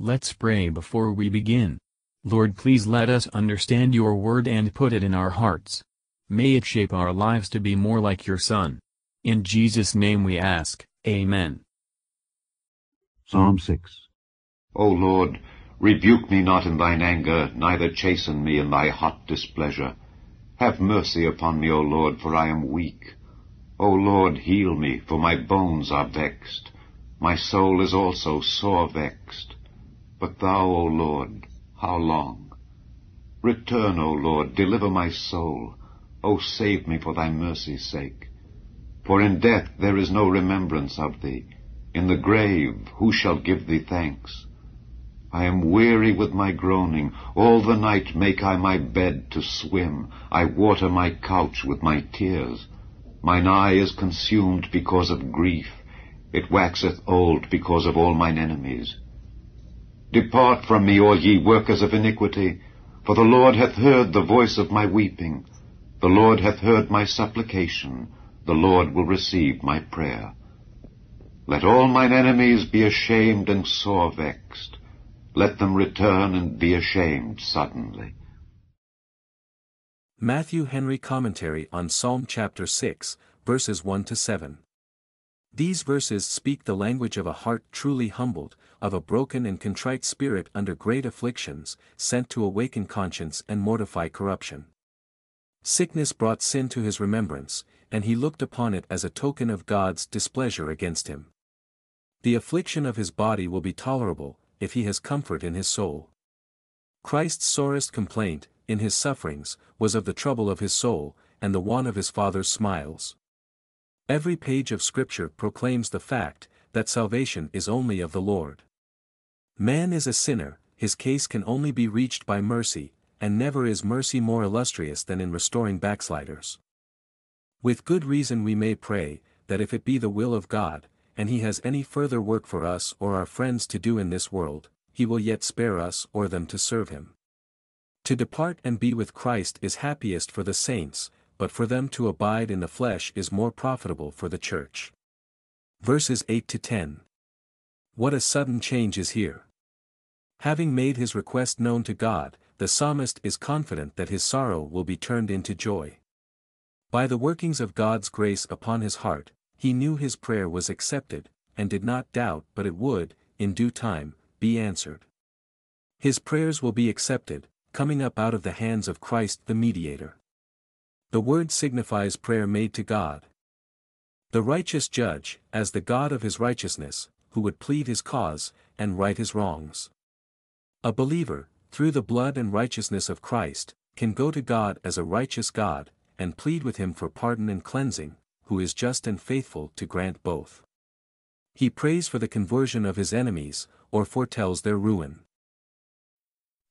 Let's pray before we begin. Lord please let us understand your word and put it in our hearts. May it shape our lives to be more like your Son. In Jesus' name we ask, Amen. Psalm 6 O Lord, rebuke me not in thine anger, neither chasten me in thy hot displeasure. Have mercy upon me, O Lord, for I am weak. O Lord, heal me, for my bones are vexed. My soul is also sore vexed. But thou, O Lord, how long? Return, O Lord, deliver my soul. O save me for thy mercy's sake. For in death there is no remembrance of thee. In the grave who shall give thee thanks? I am weary with my groaning. All the night make I my bed to swim. I water my couch with my tears. Mine eye is consumed because of grief. It waxeth old because of all mine enemies. Depart from me, all ye workers of iniquity, for the Lord hath heard the voice of my weeping. The Lord hath heard my supplication. The Lord will receive my prayer. Let all mine enemies be ashamed and sore vexed. Let them return and be ashamed suddenly. Matthew Henry Commentary on Psalm chapter 6, verses 1 to 7. These verses speak the language of a heart truly humbled, of a broken and contrite spirit under great afflictions, sent to awaken conscience and mortify corruption. Sickness brought sin to his remembrance, and he looked upon it as a token of God's displeasure against him. The affliction of his body will be tolerable, if he has comfort in his soul. Christ's sorest complaint, in his sufferings, was of the trouble of his soul, and the want of his Father's smiles. Every page of Scripture proclaims the fact, that salvation is only of the Lord. Man is a sinner, his case can only be reached by mercy, and never is mercy more illustrious than in restoring backsliders. With good reason we may pray, that if it be the will of God, and he has any further work for us or our friends to do in this world, he will yet spare us or them to serve him. To depart and be with Christ is happiest for the saints, but for them to abide in the flesh is more profitable for the church. Verses 8 to 10. What a sudden change is here. Having made his request known to God, the psalmist is confident that his sorrow will be turned into joy. By the workings of God's grace upon his heart, he knew his prayer was accepted, and did not doubt but it would, in due time, be answered. His prayers will be accepted, coming up out of the hands of Christ the Mediator. The word signifies prayer made to God. The righteous judge, as the God of his righteousness, who would plead his cause, and right his wrongs. A believer, through the blood and righteousness of Christ, can go to God as a righteous God, and plead with him for pardon and cleansing, who is just and faithful to grant both. He prays for the conversion of his enemies, or foretells their ruin.